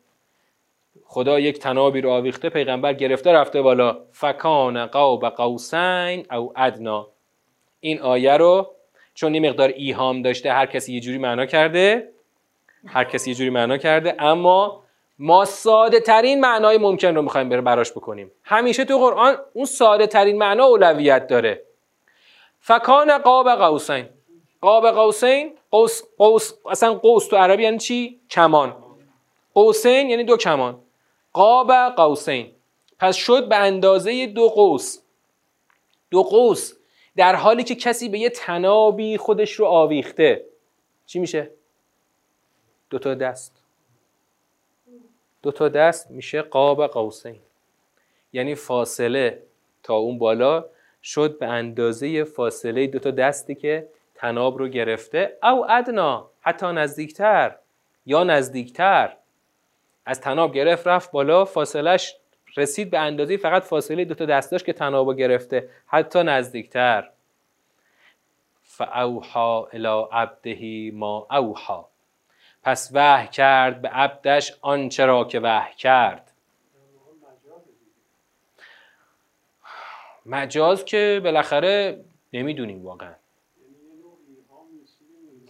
خدا یک تنابی رو آویخته پیغمبر گرفته رفته بالا. فکان قاب قوسین او ادنا. این آیه رو چون یه مقدار ایهام داشته هر کسی یه جوری معنا کرده هر کسی یه جوری معنا کرده اما ما ساده ترین معنای ممکن رو می‌خوایم براش بکنیم. همیشه تو قرآن اون ساده ترین معنا اولویت داره. فکان قاب قوسین. قاب قوسین قوس, قوس اصلا قوس تو عربی یعنی چی؟ کمان. قوسین یعنی دو کمان. قاب قوسین. پس شد به اندازه دو قوس. دو قوس در حالی که کسی به یه تنابی خودش رو آویخته. چی میشه؟ دو تا دست. دو تا دست میشه قاب قوسین. یعنی فاصله تا اون بالا شد به اندازه فاصله دو تا دستی که تناب رو گرفته. او ادنا حتی نزدیکتر یا نزدیکتر. از تناب گرفت رفت بالا فاصلش رسید به اندازه فقط فاصله دو تا دستاش که تناب رو گرفته. حتی نزدیکتر. فاوحا الى عبده ما اوحا. پس وحی کرد به عبدش آنچه را که وحی کرد. مجاز که بالاخره نمی‌دونیم واقعا.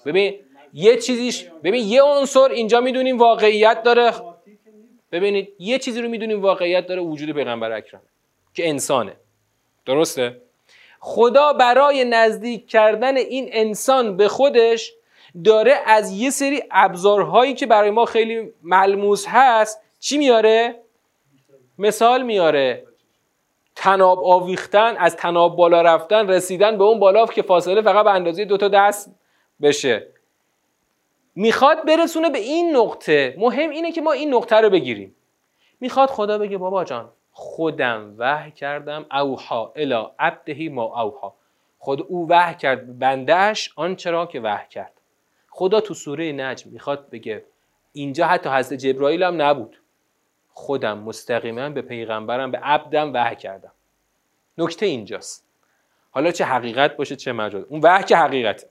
ببین یه چیزیش ببین یه عنصر اینجا می‌دونیم واقعیت داره. ببینید یه چیزی رو می‌دونیم واقعیت داره وجود پیغمبر اکرم که انسانه. درسته؟ خدا برای نزدیک کردن این انسان به خودش داره از یه سری ابزارهایی که برای ما خیلی ملموس هست چی میاره؟ مثال میاره. تناب آویختن از تناب بالا رفتن رسیدن به اون بالا که فاصله فقط به اندازه دو تا دست بشه. می‌خواد برسونه به این نقطه. مهم اینه که ما این نقطه رو بگیریم. می‌خواد خدا بگه بابا جان خودم وحی کردم اوها الا عبدهی ما اوها خود او وحی کرد بندهش آنچه را که وحی کرد. خدا تو سوره نجم می‌خواد بگه اینجا حتی حضرت جبرائیل هم نبود. خودم مستقیما به پیغمبرم به عبدم وحی کردم. نکته اینجاست. حالا چه حقیقت باشه چه مجاز. اون وحی که حقیقته.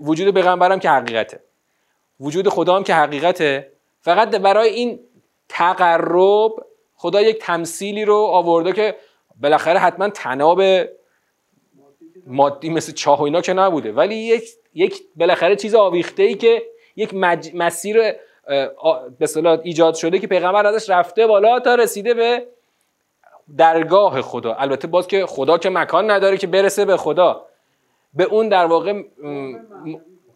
وجود پیغمبرم که حقیقته. وجود خدا هم که حقیقته. فقط برای این تقرب خدا یک تمثیلی رو آورده که بالاخره حتما تناب مادی مثل چاه و اینا که نبوده. ولی یک یک بالاخره چیز آویخته ای که یک مسیر به ایجاد شده که پیغمبر ازش رفته بالا تا رسیده به درگاه خدا. البته باز که خدا که مکان نداره که برسه به خدا. به اون در واقع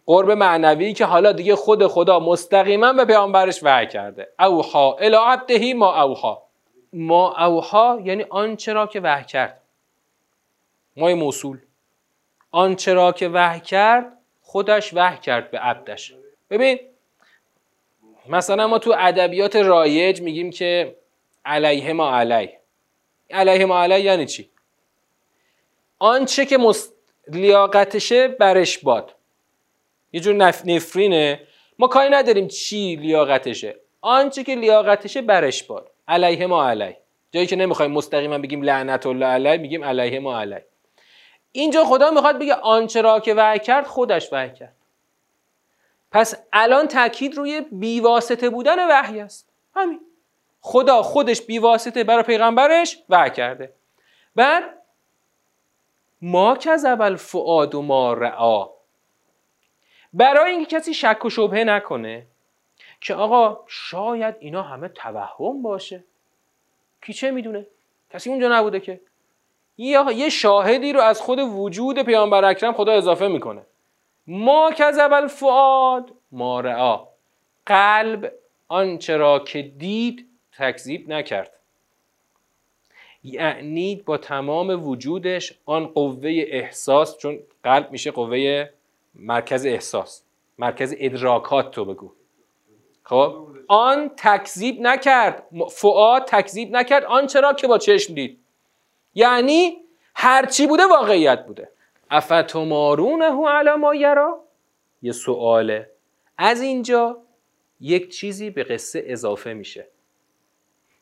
قرب معنوی که حالا دیگه خود خدا مستقیما به پیامبرش وحی کرده. اوها الی عبدهی ما اوها ما اوها یعنی آنچه را که وحی کرد. ما موصول. آنچه را که وحی کرد خودش وحی کرد به عبدش. ببین مثلا ما تو ادبیات رایج میگیم که علیه ما علیه علیه ما علیه یعنی چی؟ آنچه که مست... لیاقتشه برش باد. یه جور نفرینه. ما کاری نداریم چی لیاقتشه. آنچه که لیاقتشه برش باد. علیه ما علیه. جایی که نمی‌خوایم مستقیما بگیم لعنت الله علیه میگیم علیه ما علیه. اینجا خدا می‌خواد بگه آنچه را که وحی کرد خودش وحی کرد. پس الان تاکید روی بیواسطه بودن وحی است. همین. خدا خودش بیواسطه برای پیغمبرش وحی کرده. بعد ما کذب الفؤاد و ما رعا برای اینکه کسی شک و شبهه نکنه که آقا شاید اینا همه توهم باشه. کی چه می‌دونه؟ کسی اونجا نبوده که. یه شاهدی رو از خود وجود پیامبر اکرم خدا اضافه می‌کنه. ما کذب الفؤاد ما رعا قلب آنچه را که دید تکذیب نکرد. یعنی با تمام وجودش آن قوه احساس چون قلب میشه قوه مرکز احساس مرکز ادراکات تو بگو. خب؟ آن تکذیب نکرد فعاد تکذیب نکرد آن چرا که با چشم دید. یعنی هرچی بوده واقعیت بوده. افتمارونه علی ما یرا؟ یه سواله از اینجا یک چیزی به قصه اضافه میشه.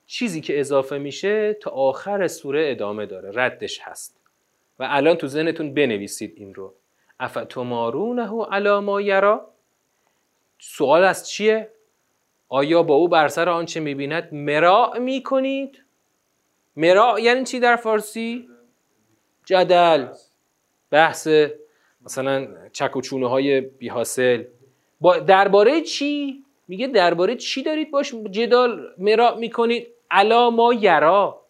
چیزی که اضافه میشه تا آخر سوره ادامه داره ردش هست. و الان تو ذهنتون بنویسید این رو. افتمارونه علی ما یرا؟ سوال از چیه؟ آیا با او بر سر آنچه می‌بیند مراع می‌کنید؟ مراع یعنی چی در فارسی؟ جدل. بحث مثلا چک و های بی حاصل با درباره چی؟ میگه درباره چی دارید باش جدال مراع می‌کنید؟ علا ما یرا.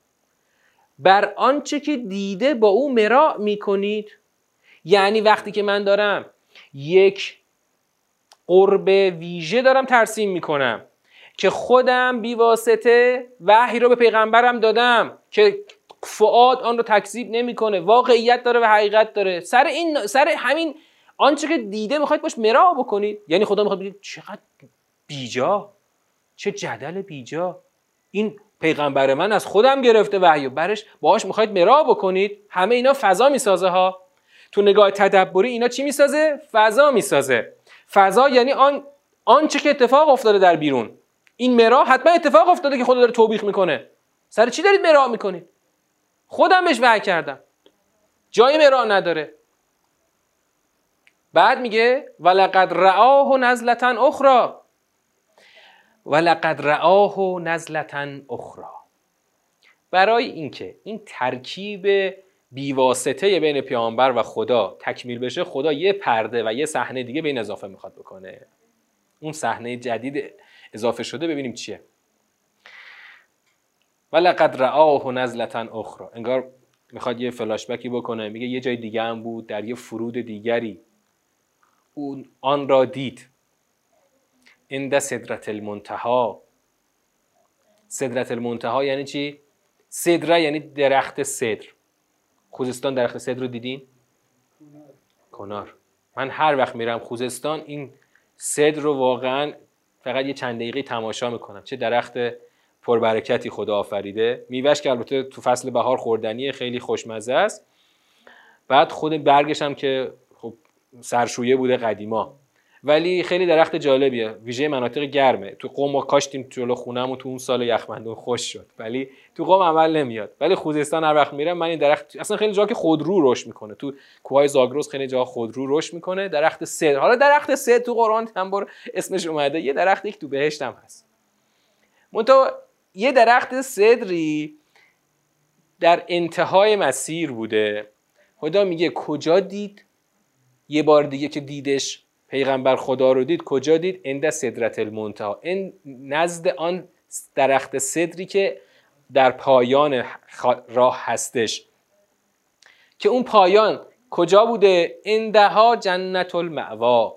بر آنچه که دیده با او مراع می‌کنید. یعنی وقتی که من دارم یک قرب ویژه دارم ترسیم می‌کنم که خودم بیواسطه وحی رو به پیغمبرم دادم که فعاد آن رو تکذیب نمی‌کنه. واقعیت داره و حقیقت داره. سر این سر همین آنچه که دیده می‌خواید باش مرا بکنید. یعنی خدا می‌خواد بگه چقدر بیجا. چه جدل بیجا. این پیغمبر من از خودم گرفته وحی و برش باهاش می‌خواید مرا بکنید. همه اینا فضا می‌سازه ها. تو نگاه تدبری اینا چی می‌سازه؟ فضا می‌سازه. فضا یعنی آن آنچه که اتفاق افتاده در بیرون. این مرا حتما اتفاق افتاده که خدا داره توبیخ می‌کنه. سر چی دارید مرا می‌کنید؟ خودم بهش وحی کردم. جای مرا نداره. بعد میگه ولقد رآه نزلتا اخرى ولقد رآه نزلتا اخرى برای اینکه این ترکیب بیواسطه بین پیامبر و خدا تکمیل بشه خدا یه پرده و یه صحنه دیگه به این اضافه می‌خواد بکنه. اون صحنه جدید اضافه شده ببینیم چیه. ولقد رآه نزلتا اخرى انگار می‌خواد یه فلاشبکی بکنه میگه یه جای دیگه هم بود در یه فرود دیگری. اون آن را دید. عند صدرت المنتها. صدرت المنتها یعنی چی؟ صدره یعنی درخت صدر. خوزستان درخت صدر رو دیدین؟ کنار. من هر وقت میرم خوزستان این صدر رو واقعا فقط یه چند دقیقه تماشا می‌کنم. چه درخت پربرکتی خدا آفریده میوهش که البته تو فصل بهار خوردنی خیلی خوشمزه است. بعد خود برگش هم که خب سرشویه بوده قدیما. ولی خیلی درخت جالبیه. ویژه مناطق گرمه. تو قوم ما کاشتیم جلو خونم تو اون سال یخمندون خوش شد. ولی تو قوم عمل نمیاد. ولی خوزستان هر وقت میرم من این درخت اصلا خیلی جا که خودرو رشد می‌کنه. تو کوههای زاگرس خیلی جا خودرو رشد می‌کنه. درخت سد حالا درخت سد تو قرآن هم بار اسمش اومده. یه درخت یک تو بهشت هم هست. منتها یه درخت صدری در انتهای مسیر بوده. خدا میگه کجا دید؟ یه بار دیگه که دیدش پیغمبر خدا رو دید کجا دید؟ اند صدرت المنتها این نزد آن درخت صدری که در پایان راه هستش. که اون پایان کجا بوده؟ اندها جنت المعوا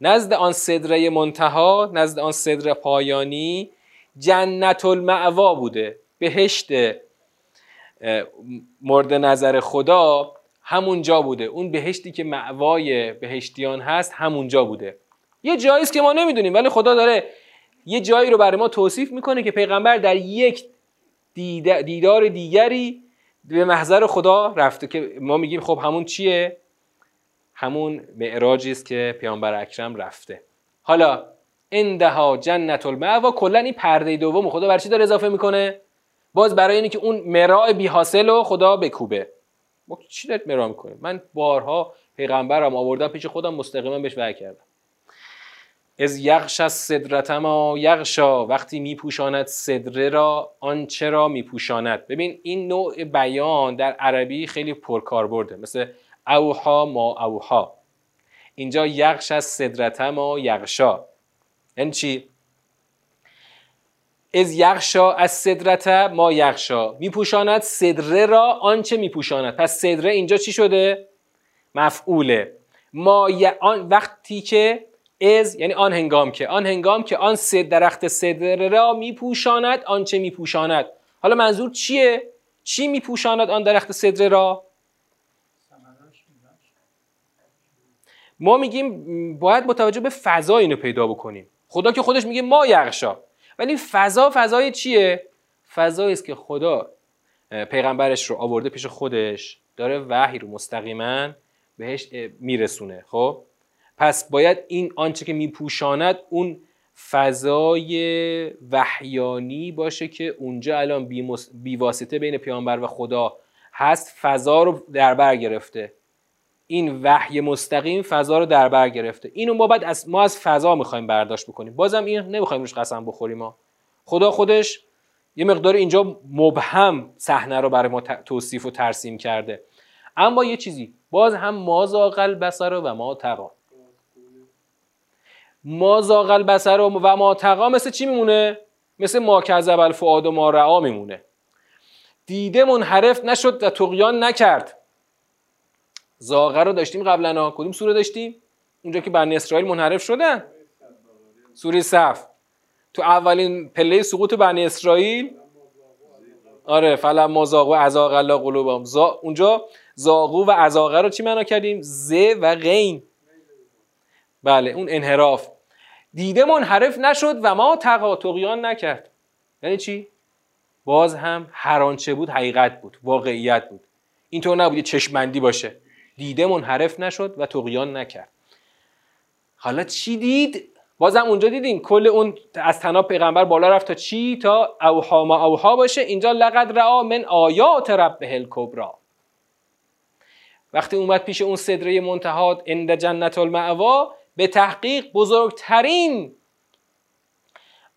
نزد آن صدره منتها نزد آن صدر پایانی جنت المعوا بوده. بهشت مورد نظر خدا همونجا بوده. اون بهشتی که معوای بهشتیان هست همونجا بوده. یه جایی که ما نمی‌دونیم ولی خدا داره یه جایی رو برای ما توصیف می‌کنه که پیغمبر در یک دیدار دیگری به محضر خدا رفته که ما میگیم خب همون چیه؟ همون معراجی است که پیامبر اکرم رفته. حالا اندها جنت المعوا کلا این پرده دوم خدا بر چی داره اضافه می‌کنه؟ باز برای اینکه اون مراع بی حاصل رو خدا بکوبه. ما چی دارید مرا می‌کنیم من بارها پیغمبرم آوردم پیش خودم مستقیما بهش وحی کردم. از یغش از صدرت ما یغشا وقتی میپوشاند صدره را آنچه را میپوشاند. ببین این نوع بیان در عربی خیلی پرکار مثل اوها ما اوها. اینجا یغش از صدرت ما یغشا. یعنی چی؟ از یغشا از صدرت ما یغشا میپوشاند صدره را آنچه میپوشاند. پس صدره اینجا چی شده؟ مفعوله. ما آن وقتی که از یعنی آن هنگام که آن هنگام که آن سد درخت صدره را میپوشاند آنچه میپوشاند. حالا منظور چیه؟ چی میپوشاند آن درخت صدره را؟ ما میگیم باید متوجه به فضا اینو پیدا بکنیم. خدا که خودش میگه ما یغشا ولی فضا فضای چیه؟ فضایی است که خدا پیغمبرش رو آورده پیش خودش داره وحی رو مستقیما بهش میرسونه خب؟ پس باید این آنچه که میپوشاند اون فضای وحیانی باشه که اونجا الان بی, واسطه بین پیامبر و خدا هست فضا رو در بر گرفته. این وحی مستقیم فضا رو در بر گرفته. اینو ما بعد از ما از فضا می‌خوایم برداشت بکنیم. بازم این نمی‌خوایم روش قسم بخوریم ما خدا خودش یه مقدار اینجا مبهم صحنه رو برای ما توصیف و ترسیم کرده. اما یه چیزی باز هم ما زاغل بسر و ما تقا ما زاغل بسر و ما تقا مثل چی میمونه؟ مثل ما کذب الفؤاد و ما رعا میمونه. دیده منحرف نشد و تقیان نکرد. زاغه رو داشتیم قبلا کدوم سوره داشتیم؟ اونجا که بنی اسرائیل منحرف شدن. سوره صف. تو اولین پله سقوط بنی اسرائیل؟ آره فلم ما زاغو ازاغ الله قلوبهم. زا... اونجا زاغو و ازاغه رو چی معنا کردیم؟ ز و غین. بله اون انحراف. دیده منحرف نشد و ما تقاطقیان نکرد. یعنی چی؟ باز هم هر آنچه بود حقیقت بود واقعیت بود. اینطور نبود چشمندی باشه. دیده منحرف نشد و تقیان نکرد. حالا چی دید؟ بازم اونجا دیدین کل اون از تناب پیغمبر بالا رفت تا چی؟ تا اوها ما اوها باشه. اینجا لقد رعا من آیات ربه الکبرا وقتی اومد پیش اون صدره منتهاد اند جنت المعوا به تحقیق بزرگترین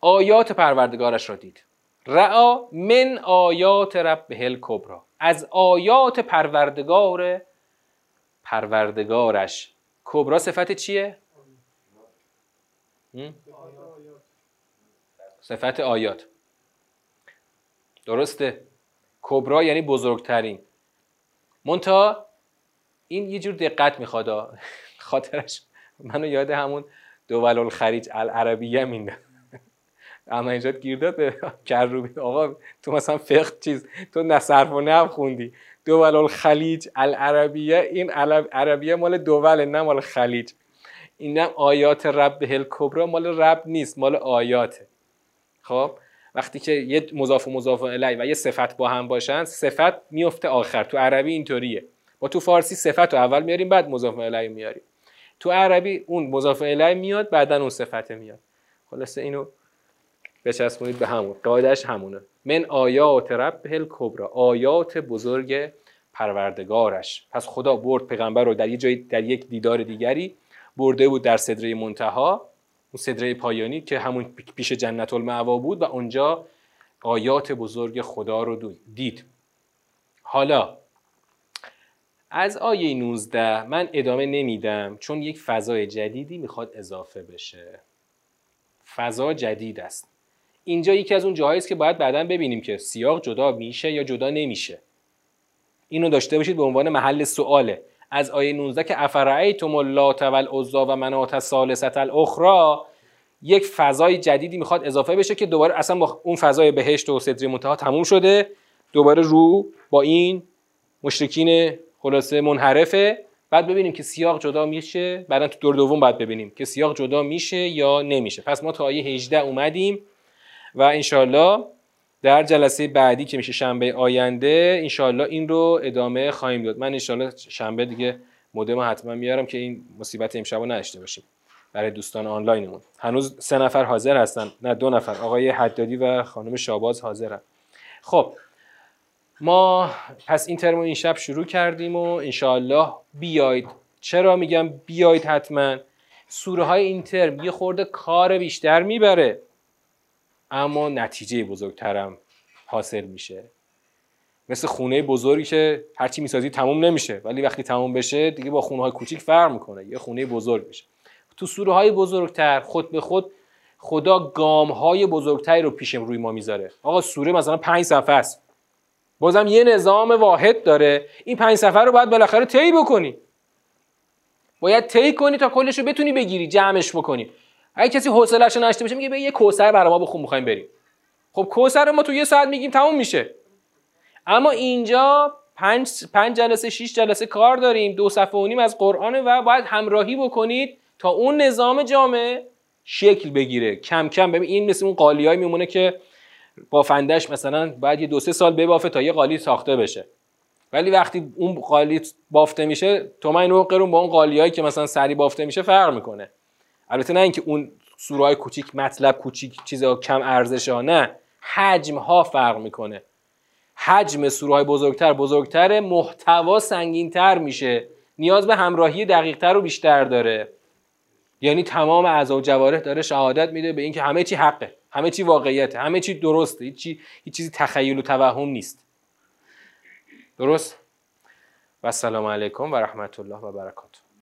آیات پروردگارش را دید. رعا من آیات ربه الکبرا از آیات پروردگار پروردگارش. کبرا صفت چیه؟ صفت آیات. درسته. کبرا یعنی بزرگترین. مونتا این یه جور دقت می‌خواد خاطرش منو یاد همون دول الخریج العربیه مینده اما اینجا گیر داد به کروبی آقا تو مثلا فقه چیز تو نصرف و نب خوندی. دول الخلیج العربیه. این عربیه مال دوله نه مال خلیج. اینم آیات رب هل کبرا مال رب نیست مال آیاته. خب؟ وقتی که یه مضاف و مضاف الیه و یه صفت با هم باشن صفت میفته آخر. تو عربی اینطوریه. ما تو فارسی صفت رو اول میاریم بعد مضاف الیه میاریم. تو عربی اون مضاف الیه میاد بعدا اون صفت میاد. خلاصه اینو بچسبونید به همون. قاعدش همونه. من آیات رب هل کبرا آیات بزرگ پروردگارش. پس خدا برد پیغمبر رو در, جای در یک دیدار دیگری برده بود در صدره منتها اون صدره پایانی که همون پیش جنت المعوا بود و اونجا آیات بزرگ خدا رو دید. حالا از آیه 19 من ادامه نمیدم چون یک فضای جدیدی می‌خواد اضافه بشه. فضا جدید است. اینجا یکی از اون جاهایی است که باید بعدا ببینیم که سیاق جدا میشه یا جدا نمیشه. اینو داشته باشید به عنوان محل سواله از آیه 19 که افرعیتم اللات والعزا و منات الثالثه الاخرى یک فضای جدیدی می‌خواد اضافه بشه که دوباره اصلا با اون فضای بهشت و صدری منتها تموم شده. دوباره رو با این مشرکین خلاصه منحرفه. بعد ببینیم که سیاق جدا میشه. بعدا تو دور دوم بعد ببینیم که سیاق جدا میشه یا نمیشه. پس ما تا آیه 18 اومدیم. و انشالله در جلسه بعدی که میشه شنبه آینده انشالله این رو ادامه خواهیم داد. من انشالله شنبه دیگه مودم حتما میارم که این مصیبت امشب رو نداشته باشیم برای دوستان آنلاینمون. هنوز سه نفر حاضر هستن. نه دو نفر. آقای حدادی و خانم شاباز حاضرن. خب ما پس این ترم این شب شروع کردیم و انشالله بیاید چرا میگم بیاید حتما؟ سوره های این ترم یه خورده کار بیشتر می‌بره. اما نتیجه بزرگترم حاصل میشه. مثل خونه بزرگی که هرچی می‌سازی تموم نمیشه ولی وقتی تموم بشه دیگه با خونه های کوچیک فرق می‌کنه یه خونه بزرگ میشه. تو سوره های بزرگتر خود به خود خدا گام های بزرگتری رو پیش روی ما می‌ذاره. آقا سوره مثلا پنج صفحه است. بازم یه نظام واحد داره. این پنج صفحه رو باید بالاخره طی بکنی. باید طی کنی تا کلش رو بتونی بگیری جمعش بکنی. اگه کسی حوصله‌اش نشته باشه میگه به یه کوثر برای ما بخون می‌خوایم بریم. خب کوثر ما تو یه ساعت میگیم تموم میشه. اما اینجا پنج, پنج جلسه شیش جلسه کار داریم دو صفحه و نیم از قرآن و باید همراهی بکنید تا اون نظام جامعه شکل بگیره. کم کم ببین این مثل اون قالیایی میمونه که بافندش مثلا بعد یه دو سه سال ببافه تا یه قالی ساخته بشه. ولی وقتی اون قالی بافته میشه تو من قرون با اون قالیایی که مثلا سری بافته میشه فرق می‌کنه. البته نه اینکه اون سورای کوچیک مطلب کوچیک چیزا کم ارزش ها نه. حجم ها فرق می‌کنه. حجم سورهای بزرگتر بزرگتر محتوا سنگینتر میشه. نیاز به همراهی دقیقتر و بیشتر داره. یعنی تمام اعضا و جوارح داره شهادت میده به اینکه همه چی حقه. همه چی واقعیته. همه چی درسته. هیچ چیزی تخیل و توهم نیست. درست؟ و السلام علیکم و رحمت الله و برکاته.